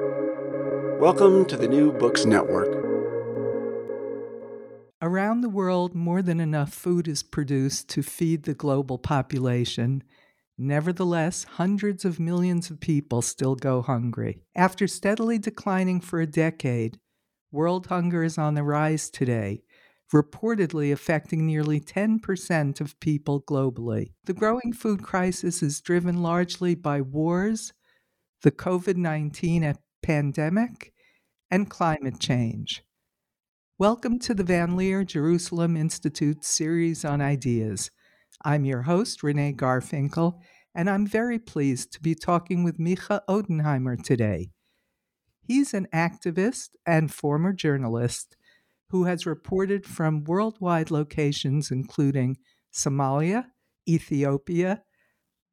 Welcome to the New Books Network. Around the world, more than enough food is produced to feed the global population. Nevertheless, hundreds of millions of people still go hungry. After steadily declining for a decade, world hunger is on the rise today, reportedly affecting nearly 10% of people globally. The growing food crisis is driven largely by wars, the COVID 19 pandemic, and climate change. Welcome to the Van Leer Jerusalem Institute series on ideas. I'm your host, Renee Garfinkel, and I'm very pleased to be talking with Micha Odenheimer today. He's an activist and former journalist who has reported from worldwide locations including Somalia, Ethiopia,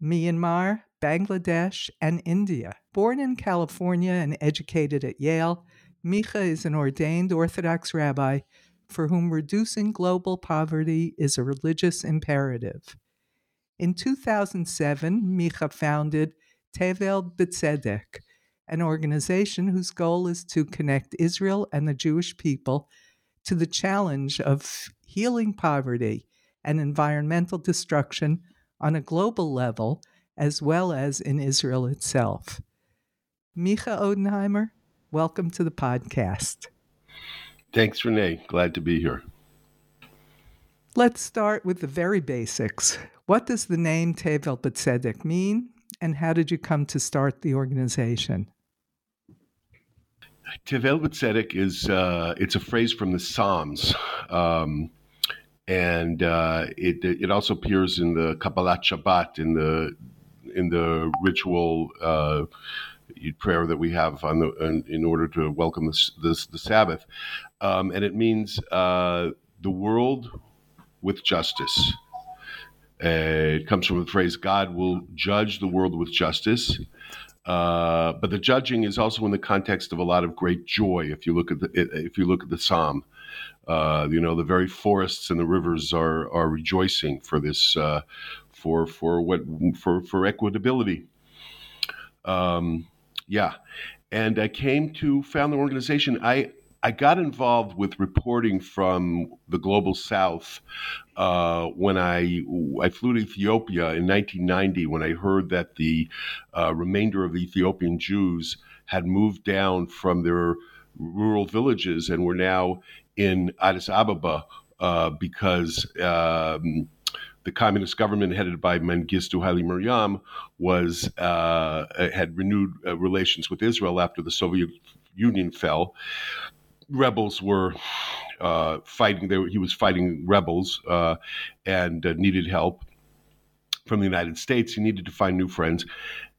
Myanmar, Bangladesh, and India. Born in California and educated at Yale, Micha is an ordained Orthodox rabbi for whom reducing global poverty is a religious imperative. In 2007, Micha founded Tevel B'Tzedek, an organization whose goal is to connect Israel and the Jewish people to the challenge of healing poverty and environmental destruction on a global level as well as in Israel itself. Micha Odenheimer, welcome to the podcast. Thanks, Renee. Glad to be here. Let's start with the very basics. What does the name Tevel B'Tzedek mean, and how did you come to start the organization? Tevel B'Tzedek is uh, it's a phrase from the Psalms, um, and uh, it it also appears in the Kabbalat Shabbat in the in the ritual uh, prayer that we have on the in, in order to welcome this, this the Sabbath, um, and it means uh, the world with justice. Uh, it comes from the phrase "God will judge the world with justice." Uh, but the judging is also in the context of a lot of great joy. If you look at the if you look at the psalm, uh, you know the very forests and the rivers are are rejoicing for this uh, for for what for for equitability. Um, yeah, and I came to found the organization. I I got involved with reporting from the global south uh, when I I flew to Ethiopia in 1990 when I heard that the uh, remainder of the Ethiopian Jews had moved down from their rural villages and were now in Addis Ababa uh, because. Um, the communist government headed by Mengistu Haile Mariam was uh, had renewed uh, relations with Israel after the Soviet Union fell, rebels were uh, fighting. They were, he was fighting rebels uh, and uh, needed help from the United States. He needed to find new friends,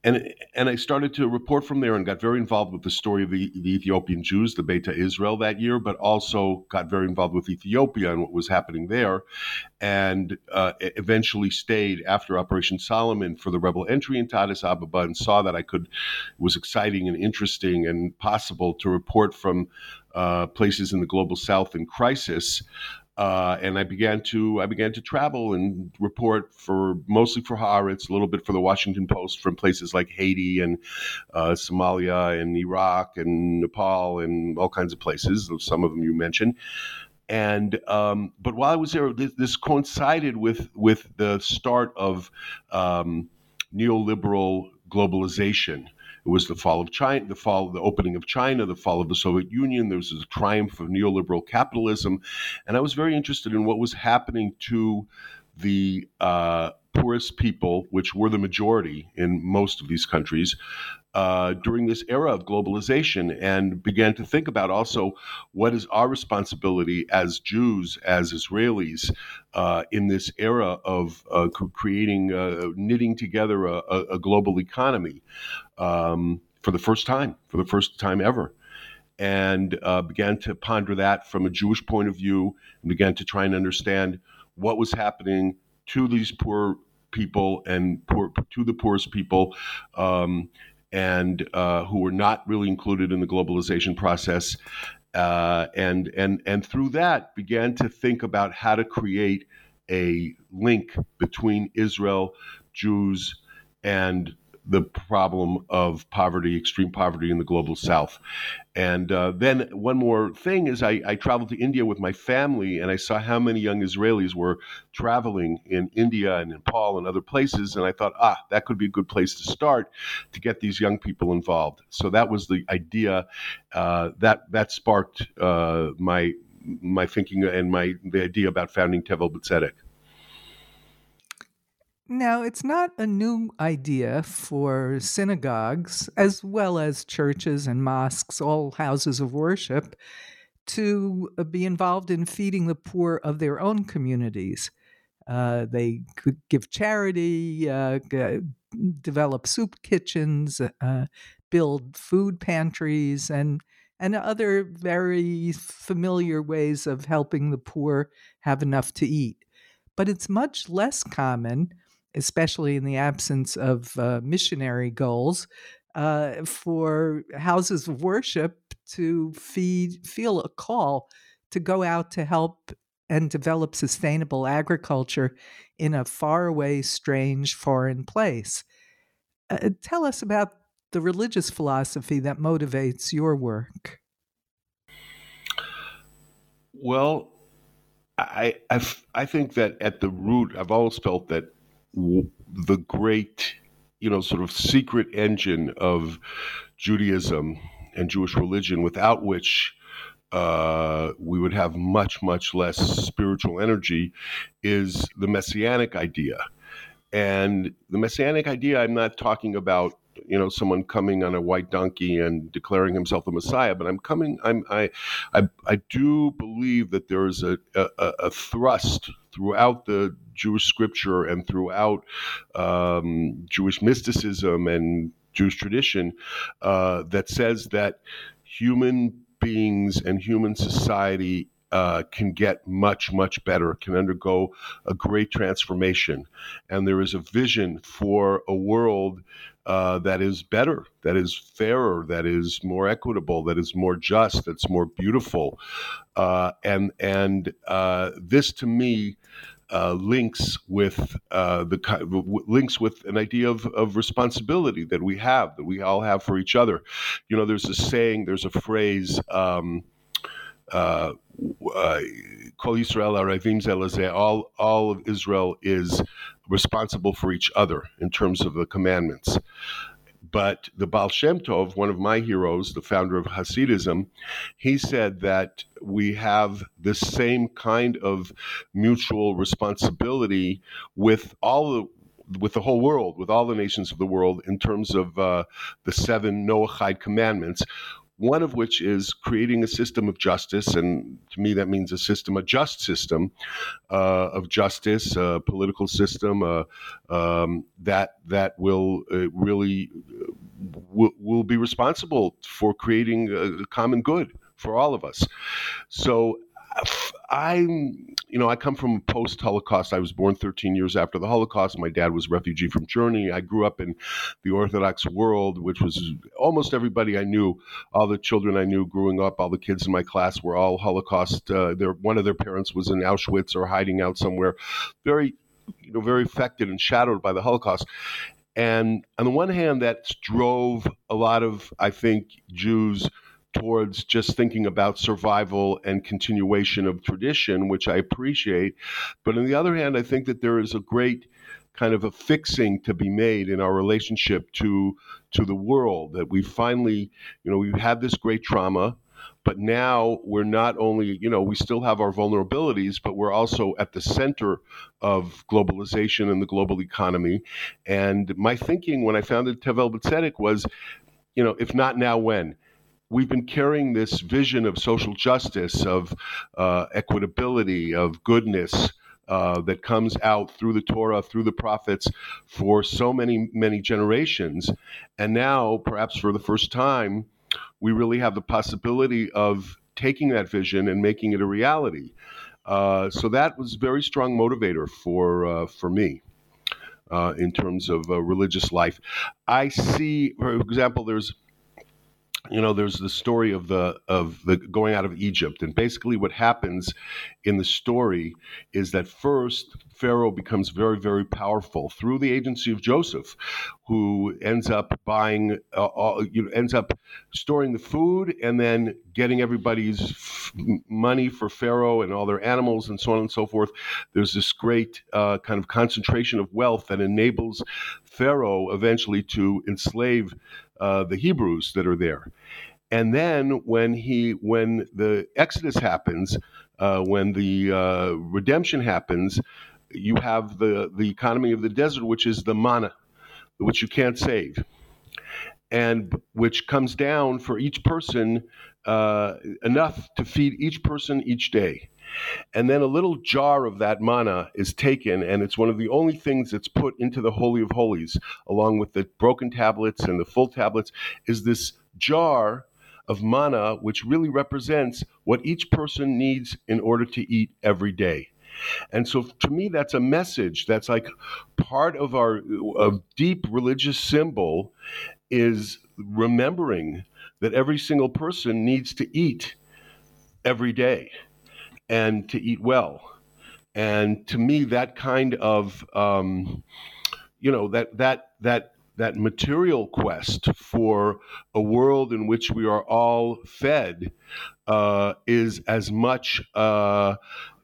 and and I started to report from there and got very involved with the story of the, the Ethiopian Jews, the Beta Israel that year, but also got very involved with Ethiopia and what was happening there, and uh, eventually stayed after Operation Solomon for the rebel entry into Addis Ababa and saw that I could was exciting and interesting and possible to report from uh, places in the global South in crisis. Uh, and I began to I began to travel and report for mostly for Haaretz, a little bit for the Washington Post from places like Haiti and uh, Somalia and Iraq and Nepal and all kinds of places. Some of them you mentioned. And um, but while I was there, this, this, coincided with with the start of um, neoliberal globalization. It was the fall of China, the fall, the opening of China, the fall of the Soviet Union. There was a triumph of neoliberal capitalism, and I was very interested in what was happening to the uh, poorest people, which were the majority in most of these countries, uh, during this era of globalization and began to think about also what is our responsibility as Jews, as Israelis, uh, in this era of uh, creating, uh, knitting together a, a global economy um, for the first time, for the first time ever. And uh, began to ponder that from a Jewish point of view and began to try and understand what was happening to these poor people and poor, to the poorest people um, and uh, who were not really included in the globalization process. Uh, and and and through that began to think about how to create a link between Israel, Jews, and the problem of poverty, extreme poverty in the global south. And uh, then one more thing is I, I, traveled to India with my family and I saw how many young Israelis were traveling in India and in Nepal and other places. And I thought, ah, that could be a good place to start to get these young people involved. So that was the idea uh, that that sparked uh, my my thinking and my the idea about founding Tevel B'Tzedek. Now, it's not a new idea for synagogues, as well as churches and mosques, all houses of worship, to uh, be involved in feeding the poor of their own communities. Uh, they could give charity, uh, develop soup kitchens, uh, build food pantries, and and other very familiar ways of helping the poor have enough to eat. But it's much less common especially in the absence of uh, missionary goals, uh, for houses of worship to feed, feel a call to go out to help and develop sustainable agriculture in a faraway, strange, foreign place. Uh, tell us about the religious philosophy that motivates your work. Well, I, I, I think that at the root, I've always felt that the great, you know, sort of secret engine of Judaism and Jewish religion, without which uh, we would have much, much less spiritual energy, is the messianic idea. And the messianic idea, I'm not talking about you know someone coming on a white donkey and declaring himself the Messiah. But I'm coming. I'm I I, I do believe that there is a, a, a thrust throughout the Jewish scripture and throughout um, Jewish mysticism and Jewish tradition uh, that says that human beings and human society uh, can get much, much better, can undergo a great transformation. And there is a vision for a world uh, that is better, that is fairer, that is more equitable, that is more just, that's more beautiful. Uh, and and uh, this to me uh, links with uh, the links with an idea of, of responsibility that we have, that we all have for each other. You know, there's a saying, there's a phrase. Um, uh, Kol Yisrael all, all of Israel is responsible for each other in terms of the commandments. But the Baal Shem Tov, one of my heroes, the founder of Hasidism, he said that we have the same kind of mutual responsibility with all the with the whole world, with all the nations of the world, in terms of uh, the seven Noahide commandments, one of which is creating a system of justice. And to me, that means a system, a just system uh, of justice, a political system uh, um, that, that will uh, really uh, will, will be responsible for creating a common good for all of us. So I'm, you know, I come from post Holocaust. I was born 13 years after the Holocaust. My dad was refugee from Germany. I grew up in the Orthodox world, which was almost everybody I knew. All the children I knew growing up, all the kids in my class were all Holocaust. Uh, their one of their parents was in Auschwitz or hiding out somewhere. Very, you know, very affected and shadowed by the Holocaust. And on the one hand, that drove a lot of, I think, Jews towards just thinking about survival and continuation of tradition, which I appreciate. But on the other hand, I think that there is a great kind of a fixing to be made in our relationship to to the world that we finally you know we've had this great trauma but now we're not only you know we still have our vulnerabilities but we're also at the center of globalization and the global economy and my thinking when i founded tevel b'tzedek was you know if not now when we've been carrying this vision of social justice, of uh, equitability, of goodness. Uh, that comes out through the Torah, through the prophets, for so many, many generations. And now, perhaps for the first time, we really have the possibility of taking that vision and making it a reality. Uh, so that was a very strong motivator for uh, for me. Uh, in terms of uh, religious life, I see, for example, there's you know there's the story of the of the going out of egypt. And basically what happens in the story is that first pharaoh becomes very very powerful through the agency of joseph who ends up buying uh, all, you know ends up storing the food and then getting everybody's f- money for pharaoh and all their animals and so on and so forth. There's this great uh, kind of concentration of wealth that enables pharaoh eventually to enslave uh, the Hebrews that are there. And then when he when the Exodus happens, uh, when the uh, redemption happens, you have the the economy of the desert, which is the manna, which you can't save, and which comes down for each person uh, enough to feed each person each day. And then a little jar of that manna is taken, and it's one of the only things that's put into the Holy of Holies, along with the broken tablets and the full tablets, is this jar of manna, which really represents what each person needs in order to eat every day. And so to me, that's a message that's like part of our a deep religious symbol is remembering that every single person needs to eat every day and to eat well. And to me, that kind of, um, you know, that that that that material quest for a world in which we are all fed uh, is as much uh,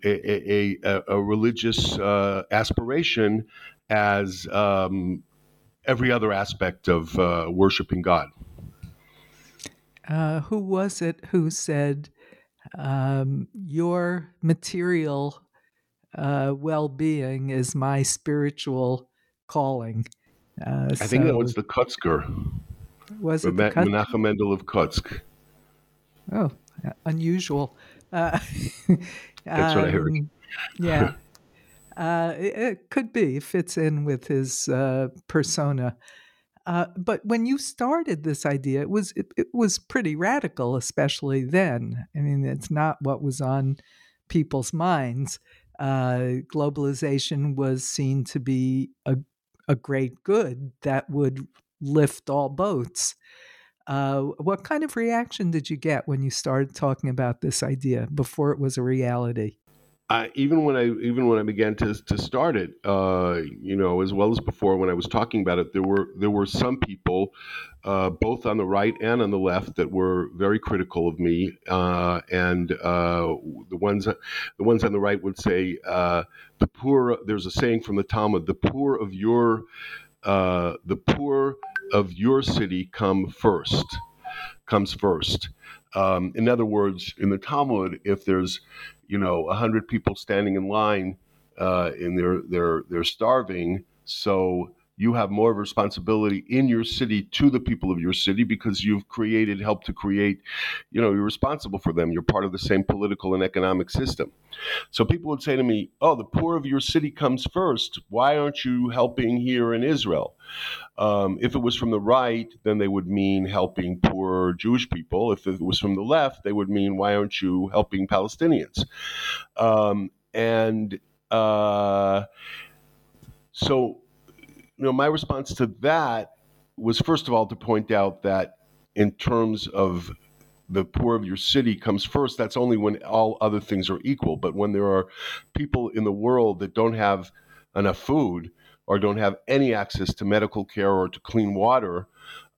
a, a, a, religious uh, aspiration as um, every other aspect of uh, worshiping God. Uh, who was it who said um, your material uh, well being is my spiritual calling. Uh, I so, think that was the Kotzker. Was it Ma- Kut- Menachem Mendel of Kotsk? Oh, unusual. Uh, That's what I heard. Um, yeah. Uh, it, it, could be. fits in with his uh, persona. Uh, but when you started this idea, it was it, it, was pretty radical, especially then. I mean, it's not what was on people's minds. Uh, globalization was seen to be a a great good that would lift all boats. Uh, what kind of reaction did you get when you started talking about this idea before it was a reality? I, even when I even when I began to to start it, uh, you know, as well as before when I was talking about it, there were there were some people, uh, both on the right and on the left, that were very critical of me, uh, and uh, the ones the ones on the right would say uh, the poor. There's a saying from the Talmud: the poor of your uh, the poor of your city come first, comes first. Um, in other words, in the Talmud, if there's you know, a hundred people standing in line, uh, and they're they're they're starving. So you have more of a responsibility in your city to the people of your city because you've created, helped to create, you know, you're responsible for them. You're part of the same political and economic system. So people would say to me, Oh, the poor of your city comes first. Why aren't you helping here in Israel? Um, if it was from the right, then they would mean helping poor Jewish people. If it was from the left, they would mean, Why aren't you helping Palestinians? Um, and uh, so you know, my response to that was first of all to point out that in terms of the poor of your city comes first, that's only when all other things are equal. But when there are people in the world that don't have enough food or don't have any access to medical care or to clean water,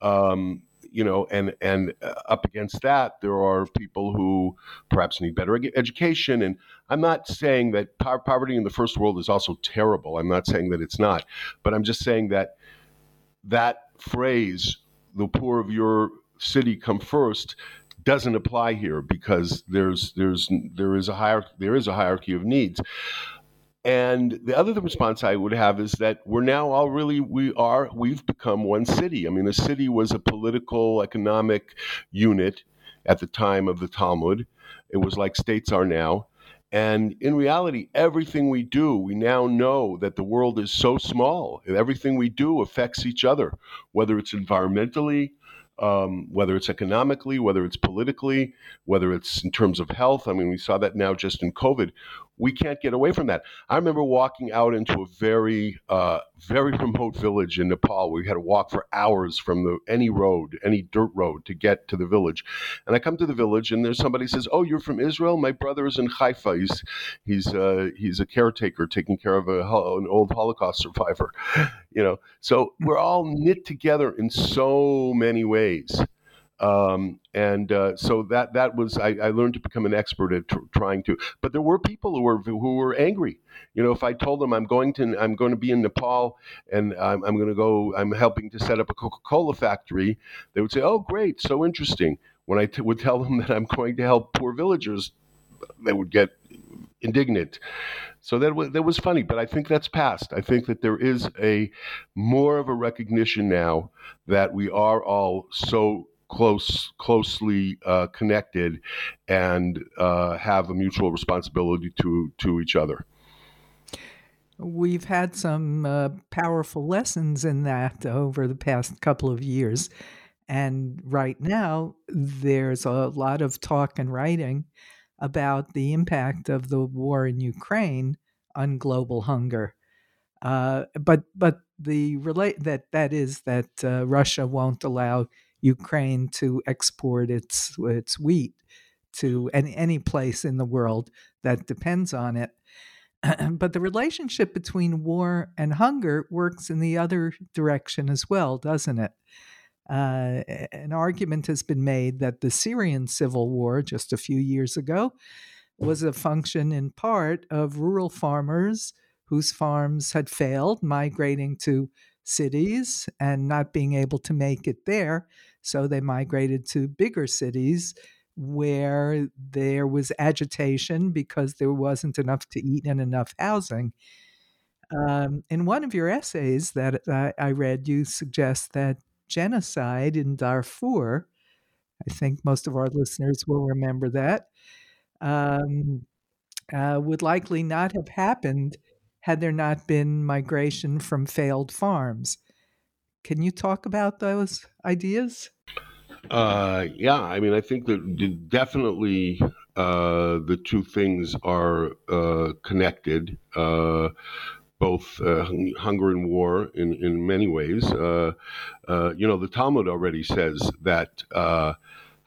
um, you know, and and uh, up against that, there are people who perhaps need better education. And I'm not saying that poverty in the first world is also terrible. I'm not saying that it's not, but I'm just saying that that phrase, "the poor of your city come first, doesn't apply here because there's there's there is a higher there is a hierarchy of needs. And the other response I would have is that we're now all really we are we've become one city. I mean, the city was a political economic unit at the time of the Talmud. It was like states are now. And in reality, everything we do, we now know that the world is so small. Everything we do affects each other, whether it's environmentally, um, whether it's economically, whether it's politically, whether it's in terms of health. I mean, we saw that now just in COVID we can't get away from that. I remember walking out into a very, uh, very remote village in Nepal. We had to walk for hours from the any road, any dirt road, to get to the village. And I come to the village, and there's somebody says, "Oh, you're from Israel? My brother is in Haifa. He's he's uh, he's a caretaker, taking care of a, an old Holocaust survivor." You know, so we're all knit together in so many ways. Um, and uh, so that that was I, I, learned to become an expert at tr- trying to. But there were people who were who were angry. You know, if I told them I'm going to I'm going to be in Nepal and I'm, I'm going to go I'm helping to set up a Coca-Cola factory, they would say, "Oh, great, so interesting." When I t- would tell them that I'm going to help poor villagers, they would get indignant. So that was, that was funny, but I think that's past. I think that there is a more of a recognition now that we are all so close, closely uh, connected, and uh, have a mutual responsibility to to each other. We've had some uh, powerful lessons in that over the past couple of years. And right now, there's a lot of talk and writing about the impact of the war in Ukraine on global hunger. Uh, but but the relate that that is that uh, Russia won't allow Ukraine to export its its wheat to any, any place in the world that depends on it. but the relationship between war and hunger works in the other direction as well, doesn't it? Uh, an argument has been made that the Syrian civil war just a few years ago was a function in part of rural farmers whose farms had failed, migrating to cities and not being able to make it there. So they migrated to bigger cities where there was agitation because there wasn't enough to eat and enough housing. Um, in one of your essays that I, I read, you suggest that genocide in Darfur, I think most of our listeners will remember that, um, uh, would likely not have happened had there not been migration from failed farms. Can you talk about those ideas? Uh, yeah, I mean, I think that definitely uh, the two things are uh, connected, uh, both uh, hunger and war in, in many ways. Uh, you know, the Talmud already says that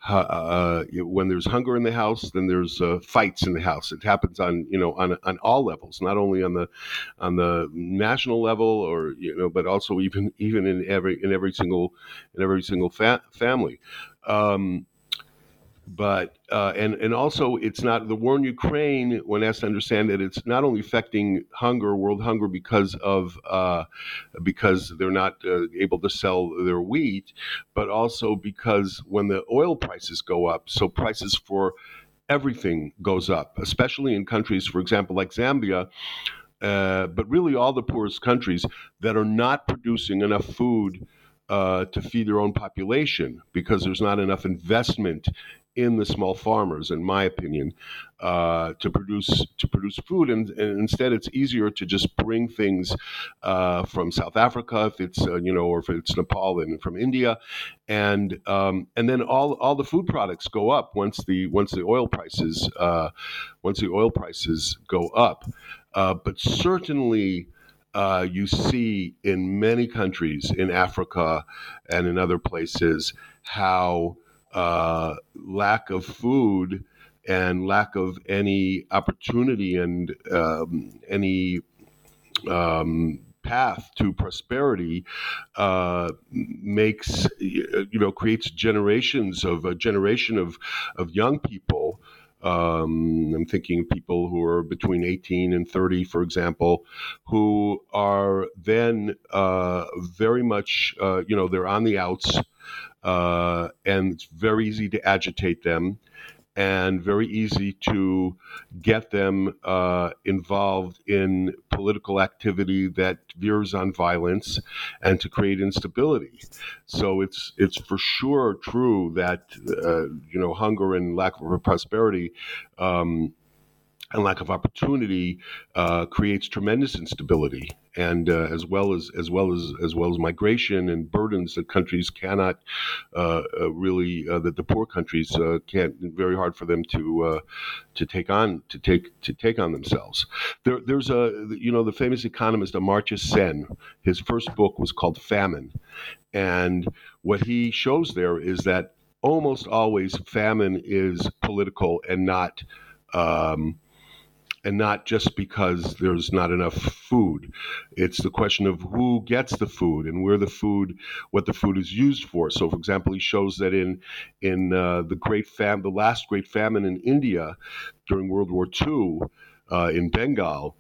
uh, when there's hunger in the house, then there's uh, fights in the house. It happens on you know on on all levels, not only on the on the national level or you know, but also even even in every in every single in every single fa- family. Um, but uh, and and also it's not the war in Ukraine. One has to understand that it's not only affecting hunger, world hunger, because of uh, because they're not uh, able to sell their wheat, but also because when the oil prices go up, so prices for everything goes up, especially in countries, for example, like Zambia. Uh, but really, all the poorest countries that are not producing enough food uh, to feed their own population because there's not enough investment in the small farmers, in my opinion, uh, to produce to produce food, and, and, instead it's easier to just bring things uh, from South Africa, if it's uh, you know, or if it's Nepal and from India, and um, and then all all the food products go up once the once the oil prices uh, once the oil prices go up, uh, but certainly. Uh, you see in many countries in Africa and in other places how uh, lack of food and lack of any opportunity and um, any um, path to prosperity uh, makes you know creates generations of a generation of of young people. Um, I'm thinking of people who are between 18 and 30, for example, who are then uh, very much, uh, you know, they're on the outs uh, and it's very easy to agitate them and very easy to get them uh, involved in political activity that veers on violence and to create instability. So it's it's for sure true that uh, you know hunger and lack of prosperity um, and lack of opportunity uh, creates tremendous instability, and uh, as well as as well as as well as migration and burdens that countries cannot uh, uh really uh, that the poor countries uh, can't very hard for them to to take on to take to take on themselves. There, there's a you know the famous economist Amartya Sen. His first book was called Famine, and what he shows there is that almost always famine is political and not. Um, and not just because there's not enough food. It's the question of who gets the food and where the food, what the food is used for. So, for example, he shows that in in uh, the great fam, the last great famine in India during World War II, uh, in Bengal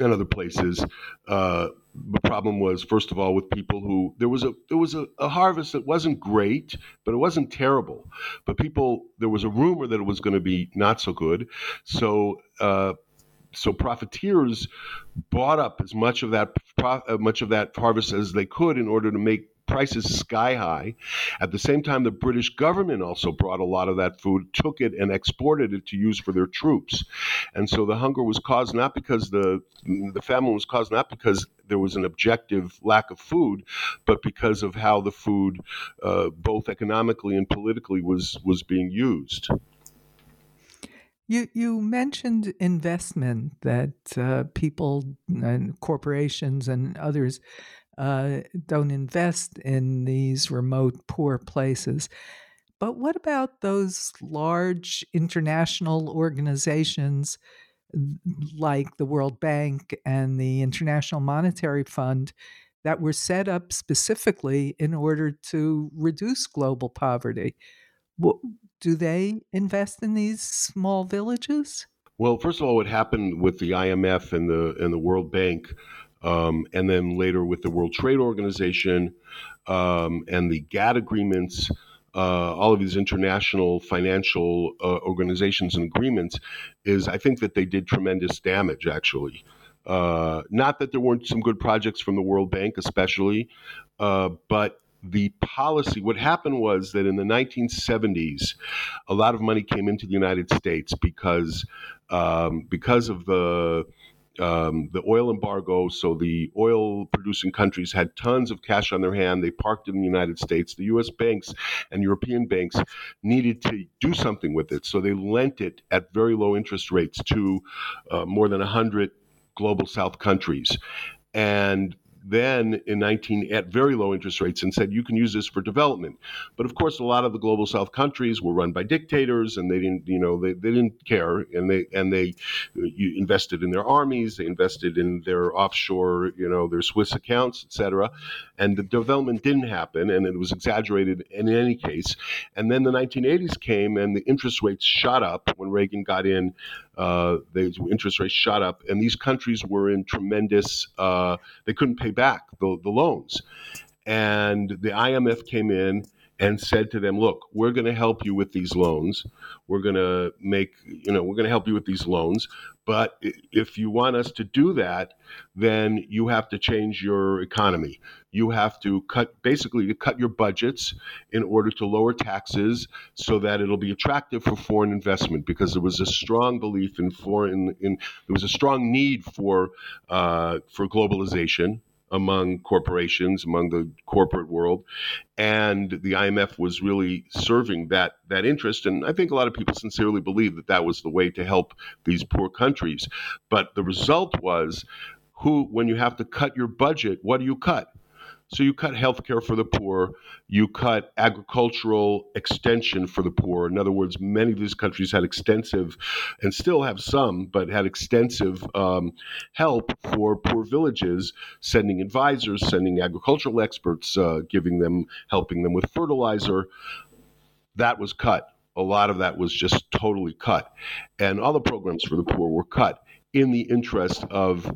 and other places. Uh, the problem was, first of all, with people who there was a there was a, a, harvest that wasn't great, but it wasn't terrible. But people, there was a rumor that it was going to be not so good, so. Uh, so profiteers bought up as much of that uh, much of that harvest as they could in order to make prices sky high. At the same time, the British government also brought a lot of that food, took it, and exported it to use for their troops. And so the hunger was caused not because the the famine was caused not because there was an objective lack of food, but because of how the food, uh, both economically and politically, was was being used. You you mentioned investment that uh, people and corporations and others uh, don't invest in these remote, poor places. But what about those large international organizations like the World Bank and the International Monetary Fund that were set up specifically in order to reduce global poverty? Do they invest in these small villages? Well, first of all, what happened with the IMF and the and the World Bank um, and then later with the World Trade Organization um, and the GATT agreements. Uh, all of these international financial uh, organizations and agreements is I think that they did tremendous damage actually. Uh, not that there weren't some good projects from the World Bank, especially, uh, but the policy, what happened was that in the 1970s, a lot of money came into the United States because um, because of the um, the oil embargo. So the oil producing countries had tons of cash on their hand. They parked in the United States. The U.S. banks and European banks needed to do something with it. So they lent it at very low interest rates to uh, more than 100 global South countries. And then in 19 at very low interest rates and said you can use this for development. But of course a lot of the global south countries were run by dictators and they didn't you know they, they didn't care and they and they invested in their armies they invested in their offshore you know their swiss accounts etc and the development didn't happen and it was exaggerated in any case. And then the 1980s came and the interest rates shot up. When reagan got in uh, the interest rates shot up, and these countries were in tremendous. Uh, they couldn't pay back the, the loans, and the IMF came in and said to them, "Look, we're going to help you with these loans. We're going to make, you know, we're going to help you with these loans. But if you want us to do that, then you have to change your economy. You have to cut, basically, to cut your budgets in order to lower taxes so that it'll be attractive for foreign investment. Because there was a strong belief in foreign, in there was a strong need for uh, for globalization." Among corporations, among the corporate world, and the IMF was really serving that that interest. And I think a lot of people sincerely believe that that was the way to help these poor countries. But the result was, who when you have to cut your budget, what do you cut? So you cut healthcare for the poor, you cut agricultural extension for the poor. In other words, many of these countries had extensive, and still have some, but had extensive um, help for poor villages, sending advisors, sending agricultural experts, uh, giving them, helping them with fertilizer. That was cut. A lot of that was just totally cut. And all the programs for the poor were cut in the interest of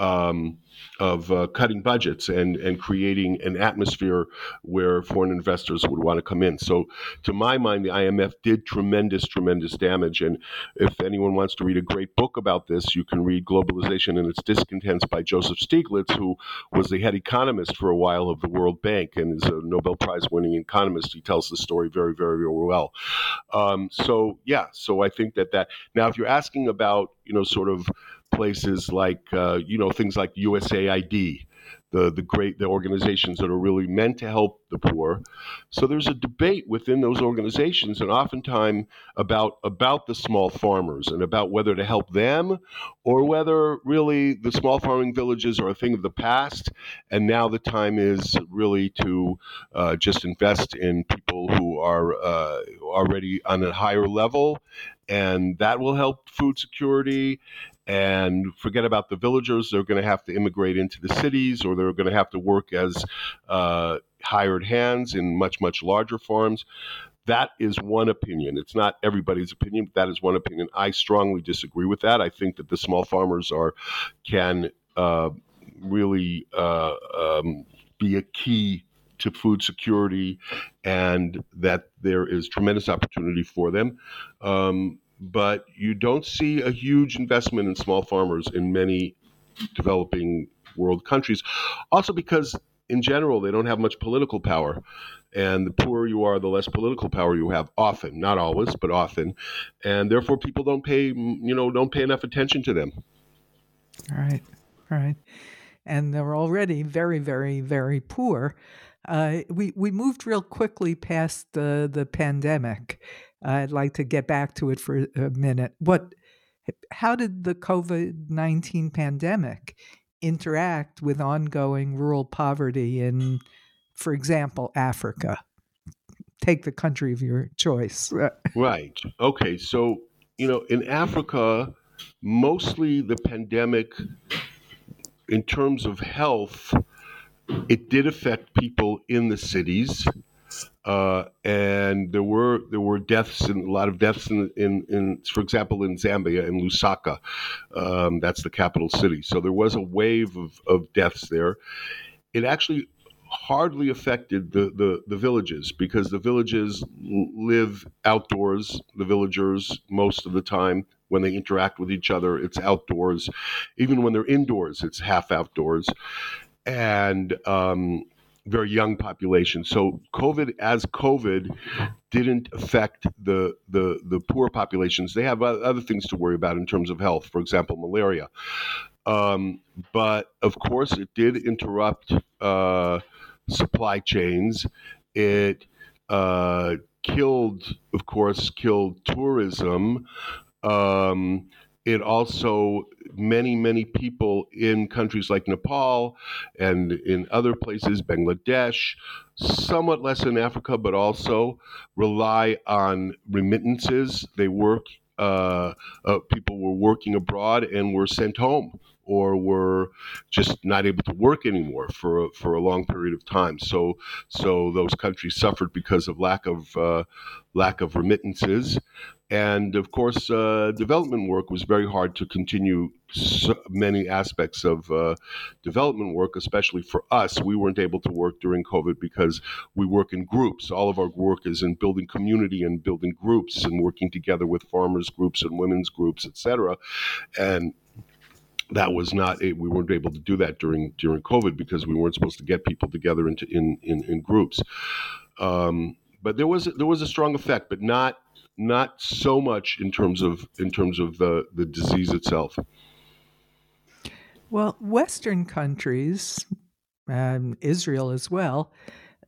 um, of uh, cutting budgets and, and creating an atmosphere where foreign investors would want to come in. So, to my mind, the IMF did tremendous, tremendous damage. And if anyone wants to read a great book about this, you can read Globalization and Its Discontents by Joseph Stiglitz, who was the head economist for a while of the World Bank and is a Nobel Prize winning economist. He tells the story very, very, very well. Um, so yeah, so I think that that now, if you're asking about you know sort of places like uh, you know things like USAID, the the great the organizations that are really meant to help the poor. So there's a debate within those organizations, and oftentimes about about the small farmers and about whether to help them, or whether really the small farming villages are a thing of the past, and now the time is really to uh, just invest in people who are uh, already on a higher level, and that will help food security and forget about the villagers. They're going to have to immigrate into the cities or they're going to have to work as uh, hired hands in much, much larger farms. That is one opinion. It's not everybody's opinion, but that is one opinion. I strongly disagree with that. I think that the small farmers are can uh, really uh, um, be a key to food security and that there is tremendous opportunity for them. Um, but you don't see a huge investment in small farmers in many developing world countries. Also, because in general, they don't have much political power. And the poorer you are, the less political power you have. Often, not always, but often, and therefore people don't pay, you know, don't pay enough attention to them. All right, all right, and they're already very, very, very poor. Uh, we we moved real quickly past the the pandemic, I'd like to get back to it for a minute. What, how did the COVID 19 pandemic interact with ongoing rural poverty in, for example, Africa? Take the country of your choice. right. Okay. So, you know, in Africa, mostly the pandemic, in terms of health, it did affect people in the cities uh, and there were there were deaths and a lot of deaths in, in, in for example in Zambia in Lusaka, um, that's the capital city. So there was a wave of, of deaths there. It actually hardly affected the, the, the villages because the villages live outdoors. The villagers most of the time when they interact with each other, it's outdoors. Even when they're indoors, it's half outdoors. And um, very young population. So COVID, as COVID, didn't affect the the the poor populations. They have other things to worry about in terms of health. For example, malaria. Um, but of course, it did interrupt uh, supply chains. It uh, killed, of course, killed tourism. Um, it also many many people in countries like Nepal and in other places, Bangladesh, somewhat less in Africa, but also rely on remittances. They work. Uh, uh, people were working abroad and were sent home or were just not able to work anymore for a, for a long period of time. So so those countries suffered because of lack of uh, lack of remittances. And of course, uh, development work was very hard to continue so many aspects of uh, development work, especially for us. We weren't able to work during COVID because we work in groups. All of our work is in building community and building groups and working together with farmers groups and women's groups, etc. And that was not a, we weren't able to do that during during COVID because we weren't supposed to get people together into in in, in groups. Um, but there was there was a strong effect, but not not so much in terms of in terms of the the disease itself. Well, Western countries, um, Israel as well,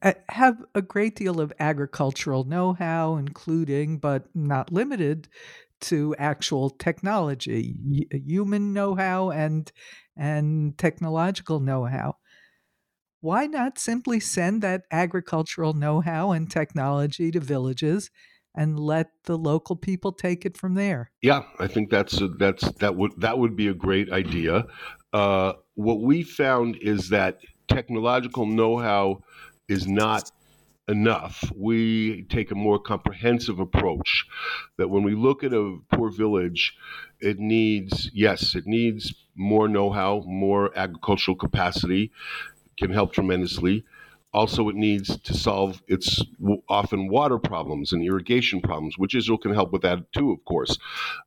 uh, have a great deal of agricultural know-how, including but not limited to actual technology, human know-how, and and technological know-how. Why not simply send that agricultural know-how and technology to villages and let the local people take it from there. Yeah, I think that's a, that's that would that would be a great idea. Uh, what we found is that technological know-how is not enough. We take a more comprehensive approach. That when we look at a poor village, it needs yes, it needs more know-how, more agricultural capacity, can help tremendously also, it needs to solve its often water problems and irrigation problems, which Israel can help with that too, of course,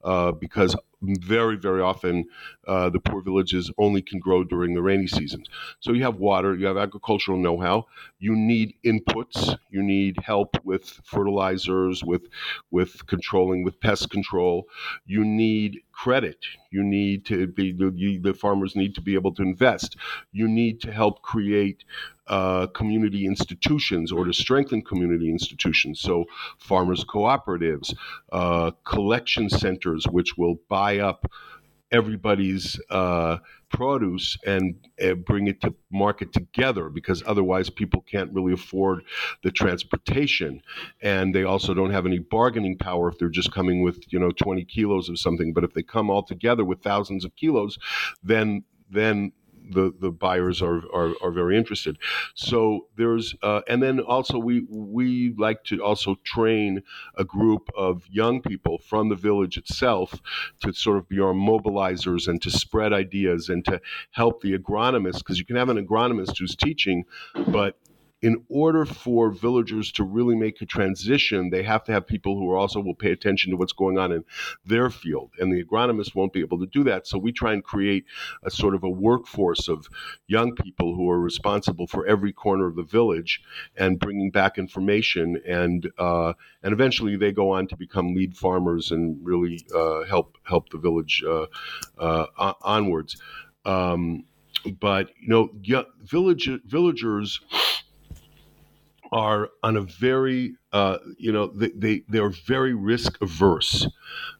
uh, because very, very often uh, the poor villages only can grow during the rainy seasons. So you have water, you have agricultural know how, you need inputs, you need help with fertilizers, with, with controlling, with pest control, you need credit, you need to be, the, the farmers need to be able to invest, you need to help create uh, community institutions or to strengthen community institutions. So, farmers' cooperatives, uh, collection centers, which will buy up everybody's uh, produce and uh, bring it to market together because otherwise people can't really afford the transportation. And they also don't have any bargaining power if they're just coming with you know 20 kilos of something. But if they come all together with thousands of kilos then then the the buyers are are, are very interested. So there's uh, and then also we we like to also train a group of young people from the village itself to sort of be our mobilizers and to spread ideas and to help the agronomists because you can have an agronomist who's teaching, but in order for villagers to really make a transition, they have to have people who are also will pay attention to what's going on in their field. And the agronomists won't be able to do that. So we try and create a sort of a workforce of young people who are responsible for every corner of the village and bringing back information. And uh, and eventually they go on to become lead farmers and really uh, help help the village uh, uh onwards. Um, but you know, village villagers are on a very uh, you know they, they they're very risk averse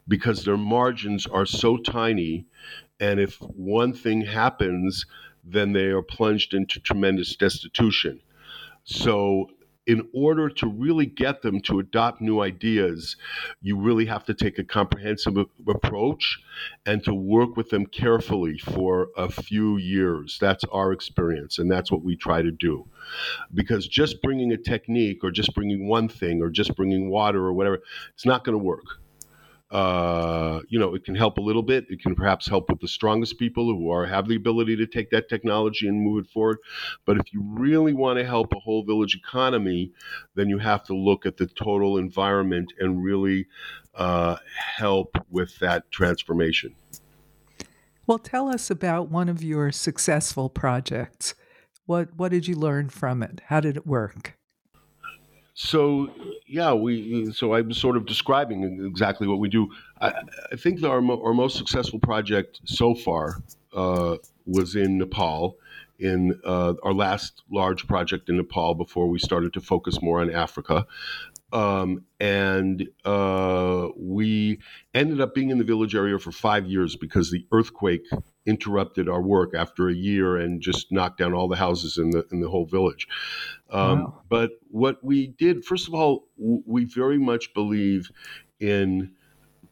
because their margins are so tiny. And if one thing happens then they are plunged into tremendous destitution. So in order to really get them to adopt new ideas, you really have to take a comprehensive approach and to work with them carefully for a few years. That's our experience, and that's what we try to do. Because just bringing a technique or just bringing one thing or just bringing water or whatever, it's not going to work uh, you know, it can help a little bit. It can perhaps help with the strongest people who are have the ability to take that technology and move it forward. But if you really want to help a whole village economy, then you have to look at the total environment and really uh, help with that transformation. Well, tell us about one of your successful projects. What what did you learn from it? How did it work? So yeah, we. So I'm sort of describing exactly what we do. I, I think our our most successful project so far uh, was in Nepal, in uh, our last large project in Nepal before we started to focus more on Africa. Um, and uh, we ended up being in the village area for five years because the earthquake interrupted our work after a year and just knocked down all the houses in the in the whole village. Um, wow. But what we did, first of all, w- we very much believe in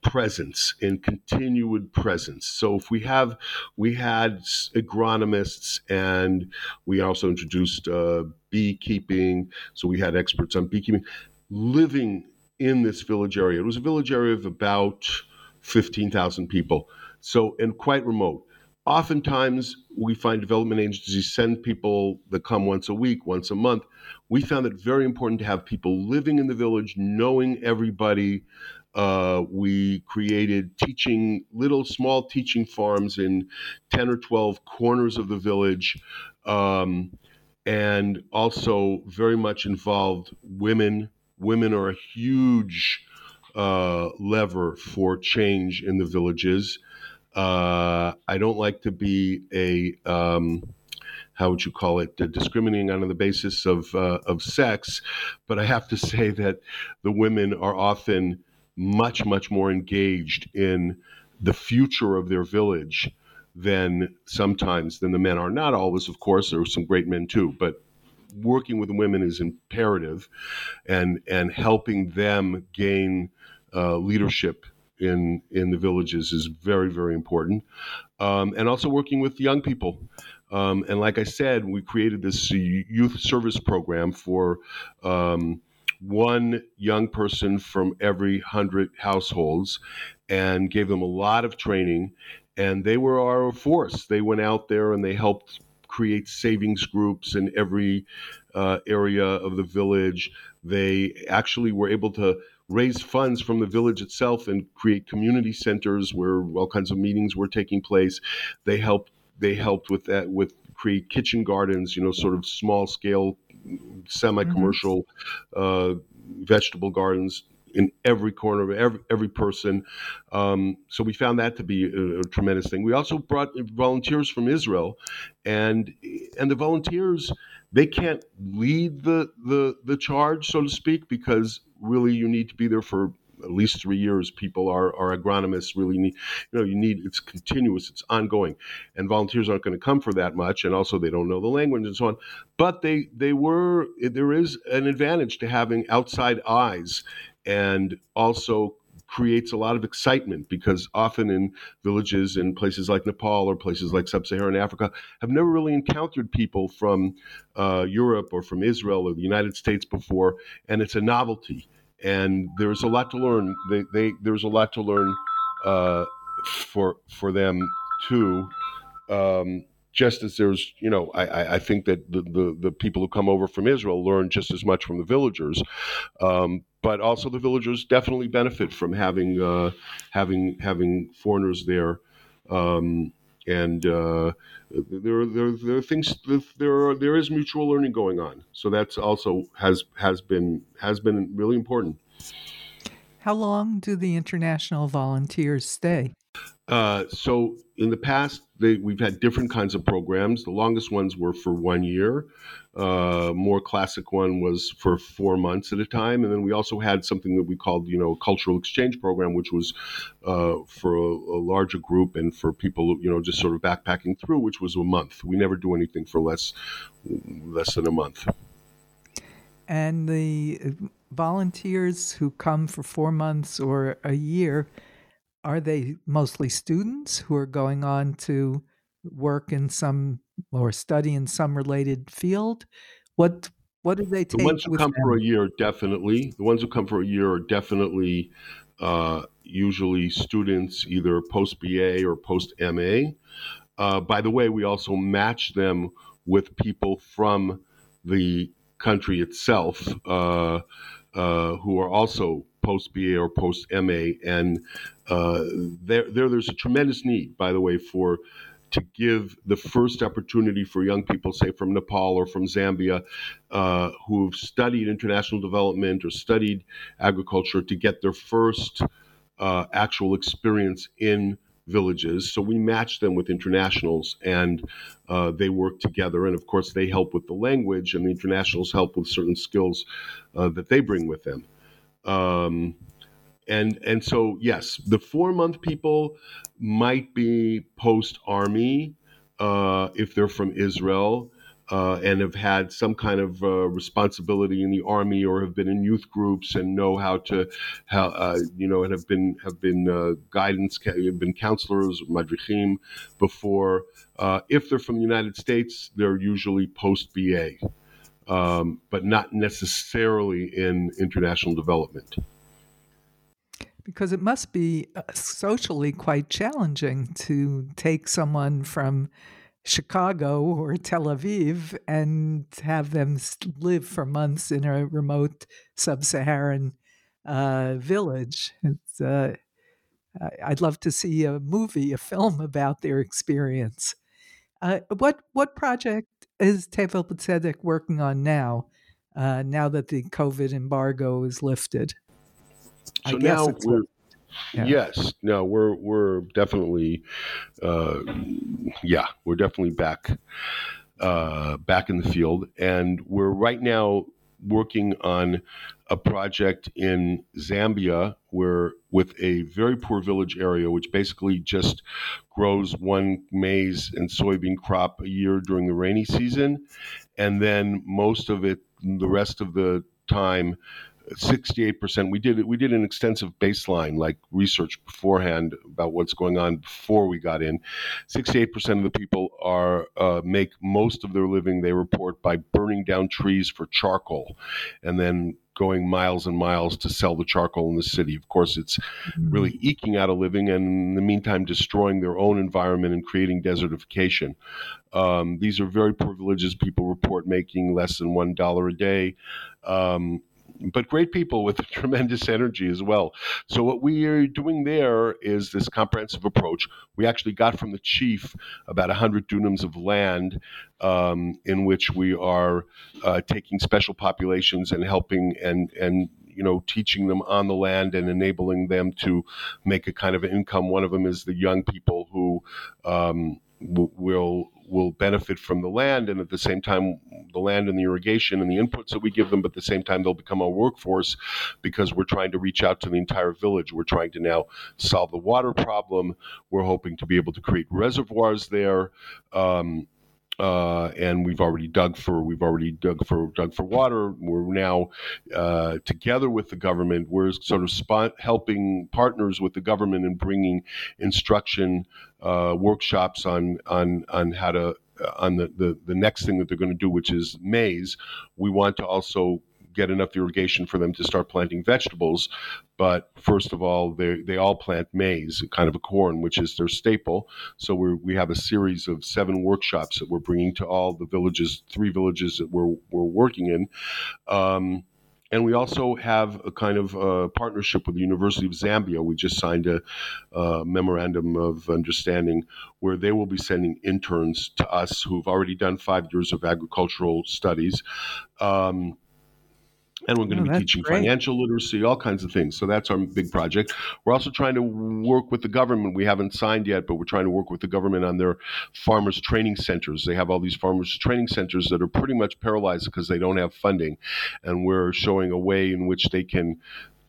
presence in continued presence so if we have we had agronomists and we also introduced uh, beekeeping so we had experts on beekeeping living in this village area it was a village area of about 15000 people so and quite remote oftentimes we find development agencies send people that come once a week, once a month. We found it very important to have people living in the village, knowing everybody. Uh, we created teaching, little small teaching farms in 10 or 12 corners of the village, um, and also very much involved women. Women are a huge uh, lever for change in the villages. Uh, I don't like to be a um, how would you call it discriminating on the basis of uh, of sex, but I have to say that the women are often much much more engaged in the future of their village than sometimes than the men are. Not always, of course. There are some great men too, but working with women is imperative, and and helping them gain uh, leadership in in the villages is very very important, um, and also working with young people. Um, and like I said, we created this youth service program for um, one young person from every hundred households, and gave them a lot of training. And they were our force. They went out there and they helped create savings groups in every uh, area of the village. They actually were able to raise funds from the village itself and create community centers where all kinds of meetings were taking place. They helped they helped with that with create kitchen gardens, you know, sort of small scale, semi commercial mm-hmm. uh, vegetable gardens in every corner of every, every person. Um, so we found that to be a, a, tremendous thing. We also brought volunteers from Israel, and and the volunteers they can't lead the the the charge, so to speak, because really you need to be there for at least three years people are, are agronomists really need you know you need it's continuous it's ongoing and volunteers aren't going to come for that much and also they don't know the language and so on but they they were there is an advantage to having outside eyes and also creates a lot of excitement because often in villages in places like Nepal or places like sub-Saharan Africa have never really encountered people from uh, Europe or from Israel or the United States before, and it's a novelty and there's a lot to learn. They, they there's a lot to learn uh, for for them too. Um, just as there's, you know, I, I think that the, the, the, people who come over from Israel learn just as much from the villagers, um, but also the villagers definitely benefit from having uh, having having foreigners there. Um, and uh, there, there, there are things there are, there is mutual learning going on. So that's also has has been has been really important. How long do the international volunteers stay? Uh, so in the past, they, we've had different kinds of programs. The longest ones were for one year. Uh, more classic one was for four months at a time, and then we also had something that we called, you know, cultural exchange program, which was uh, for a, a, larger group and for people, you know, just sort of backpacking through, which was a month. We never do anything for less less than a month. And the volunteers who come for four months or a year are they mostly students who are going on to work in some or study in some related field? What what do they take? The ones who come them? for a year, definitely. The ones who come for a year are definitely uh, usually students, either post BA or post MA. Uh, by the way, we also match them with people from the country itself uh, uh who are also post BA or post MA, and uh, there, there there's a tremendous need, by the way, for to give the first opportunity for young people, say from Nepal or from Zambia, uh, who've studied international development or studied agriculture, to get their first uh, actual experience in villages. So we match them with internationals and uh, they work together. And of course, they help with the language, and the internationals help with certain skills uh, that they bring with them. Um, and and so yes, the four month people might be post army uh, if they're from Israel. Uh, and have had some kind of uh, responsibility in the army or have been in youth groups and know how to, how, uh, you know, and have been have been uh, guidance, have been counselors, madrichim before. Uh, if they're from the United States, they're usually post BA um, but not necessarily in international development. Because it must be uh, socially quite challenging to take someone from Chicago or Tel Aviv and have them live for months in a remote sub Saharan uh, village. Uh, I'd love to see a movie, a film about their experience. Uh, what what project is Tevel B'Tzedek working on now? Uh, now that the COVID embargo is lifted, so now we're. Yeah. Yes, no, we're we're definitely, uh, yeah, we're definitely back, uh, back in the field, and we're right now working on a project in Zambia where with a very poor village area, which basically just grows one maize and soybean crop a year during the rainy season, and then most of it, the rest of the time, 68% we did we did an extensive baseline like research beforehand about what's going on before we got in. 68% of the people are uh, make most of their living they report by burning down trees for charcoal and then going miles and miles to sell the charcoal in the city. Of course it's mm-hmm. really eking out a living and in the meantime destroying their own environment and creating desertification. Um, these are very privileged people report making less than one dollar a day. Um, but great people with tremendous energy as well. So what we are doing there is this comprehensive approach. We actually got from the chief about 100 dunams of land um, in which we are uh, taking special populations and helping and and you know teaching them on the land and enabling them to make a kind of income. One of them is the young people who um, will will benefit from the land and at the same time the land and the irrigation and the inputs that we give them but at the same time they'll become our workforce because we're trying to reach out to the entire village. We're trying to now solve the water problem. We're hoping to be able to create reservoirs there. Um, uh, and we've already dug for we've already dug for dug for water. We're now uh, together with the government. We're sort of spot, helping partners with the government and bringing instruction uh, workshops on on on how to uh, on the, the the next thing that they're going to do, which is maize. We want to also get enough irrigation for them to start planting vegetables. But first of all, they, they all plant maize, kind of a corn, which is their staple. So we we have a series of seven workshops that we're bringing to all the villages, three villages that we're, we're working in. Um, and we also have a kind of uh, partnership with the University of Zambia. We just signed a memorandum of understanding where they will be sending interns to us who've already done five years of agricultural studies. Um, and we're going to oh, be teaching great. financial literacy, all kinds of things. So that's our big project. We're also trying to work with the government. We haven't signed yet, but we're trying to work with the government on their farmers training centers. They have all these farmers training centers that are pretty much paralyzed because they don't have funding, and we're showing a way in which they can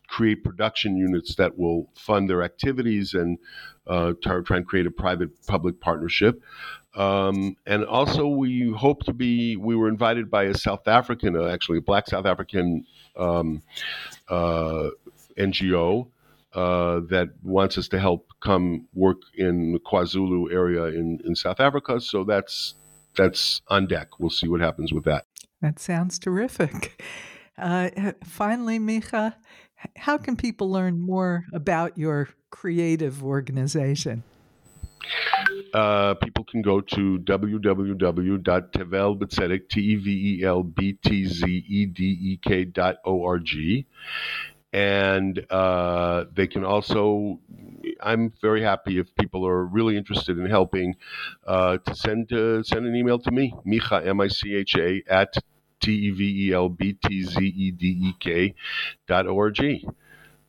create production units that will fund their activities and uh, try, try and create a private public partnership. Um, and also, we hope to be. We were invited by a South African, uh, actually a Black South African um, uh, NGO uh, that wants us to help come work in the KwaZulu area in, in South Africa. So that's that's on deck. We'll see what happens with that. That sounds terrific. Uh, finally, Micha, how can people learn more about your creative organization? Uh, people can go to www.tevelbtzedek, T-E-V-E-L-B-T-Z-E-D-E-K dot O-R-G. And uh, they can also, I'm very happy if people are really interested in helping uh, to send, uh, send an email to me, Micha, M-I-C-H-A, at T-E-V-E-L-B-T-Z-E-D-E-K dot O-R-G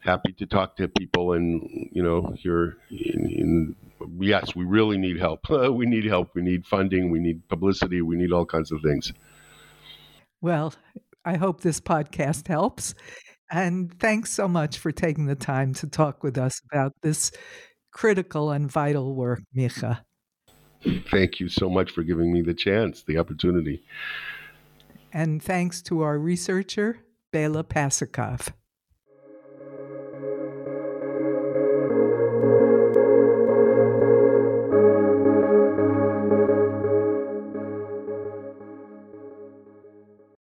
happy to talk to people and you know here in, in yes, we really need help. we need help. We need funding. We need publicity. We need all kinds of things. Well, I hope this podcast helps. And thanks so much for taking the time to talk with us about this critical and vital work, Micha. Thank you so much for giving me the chance, the opportunity. And thanks to our researcher, Bela Pasikov.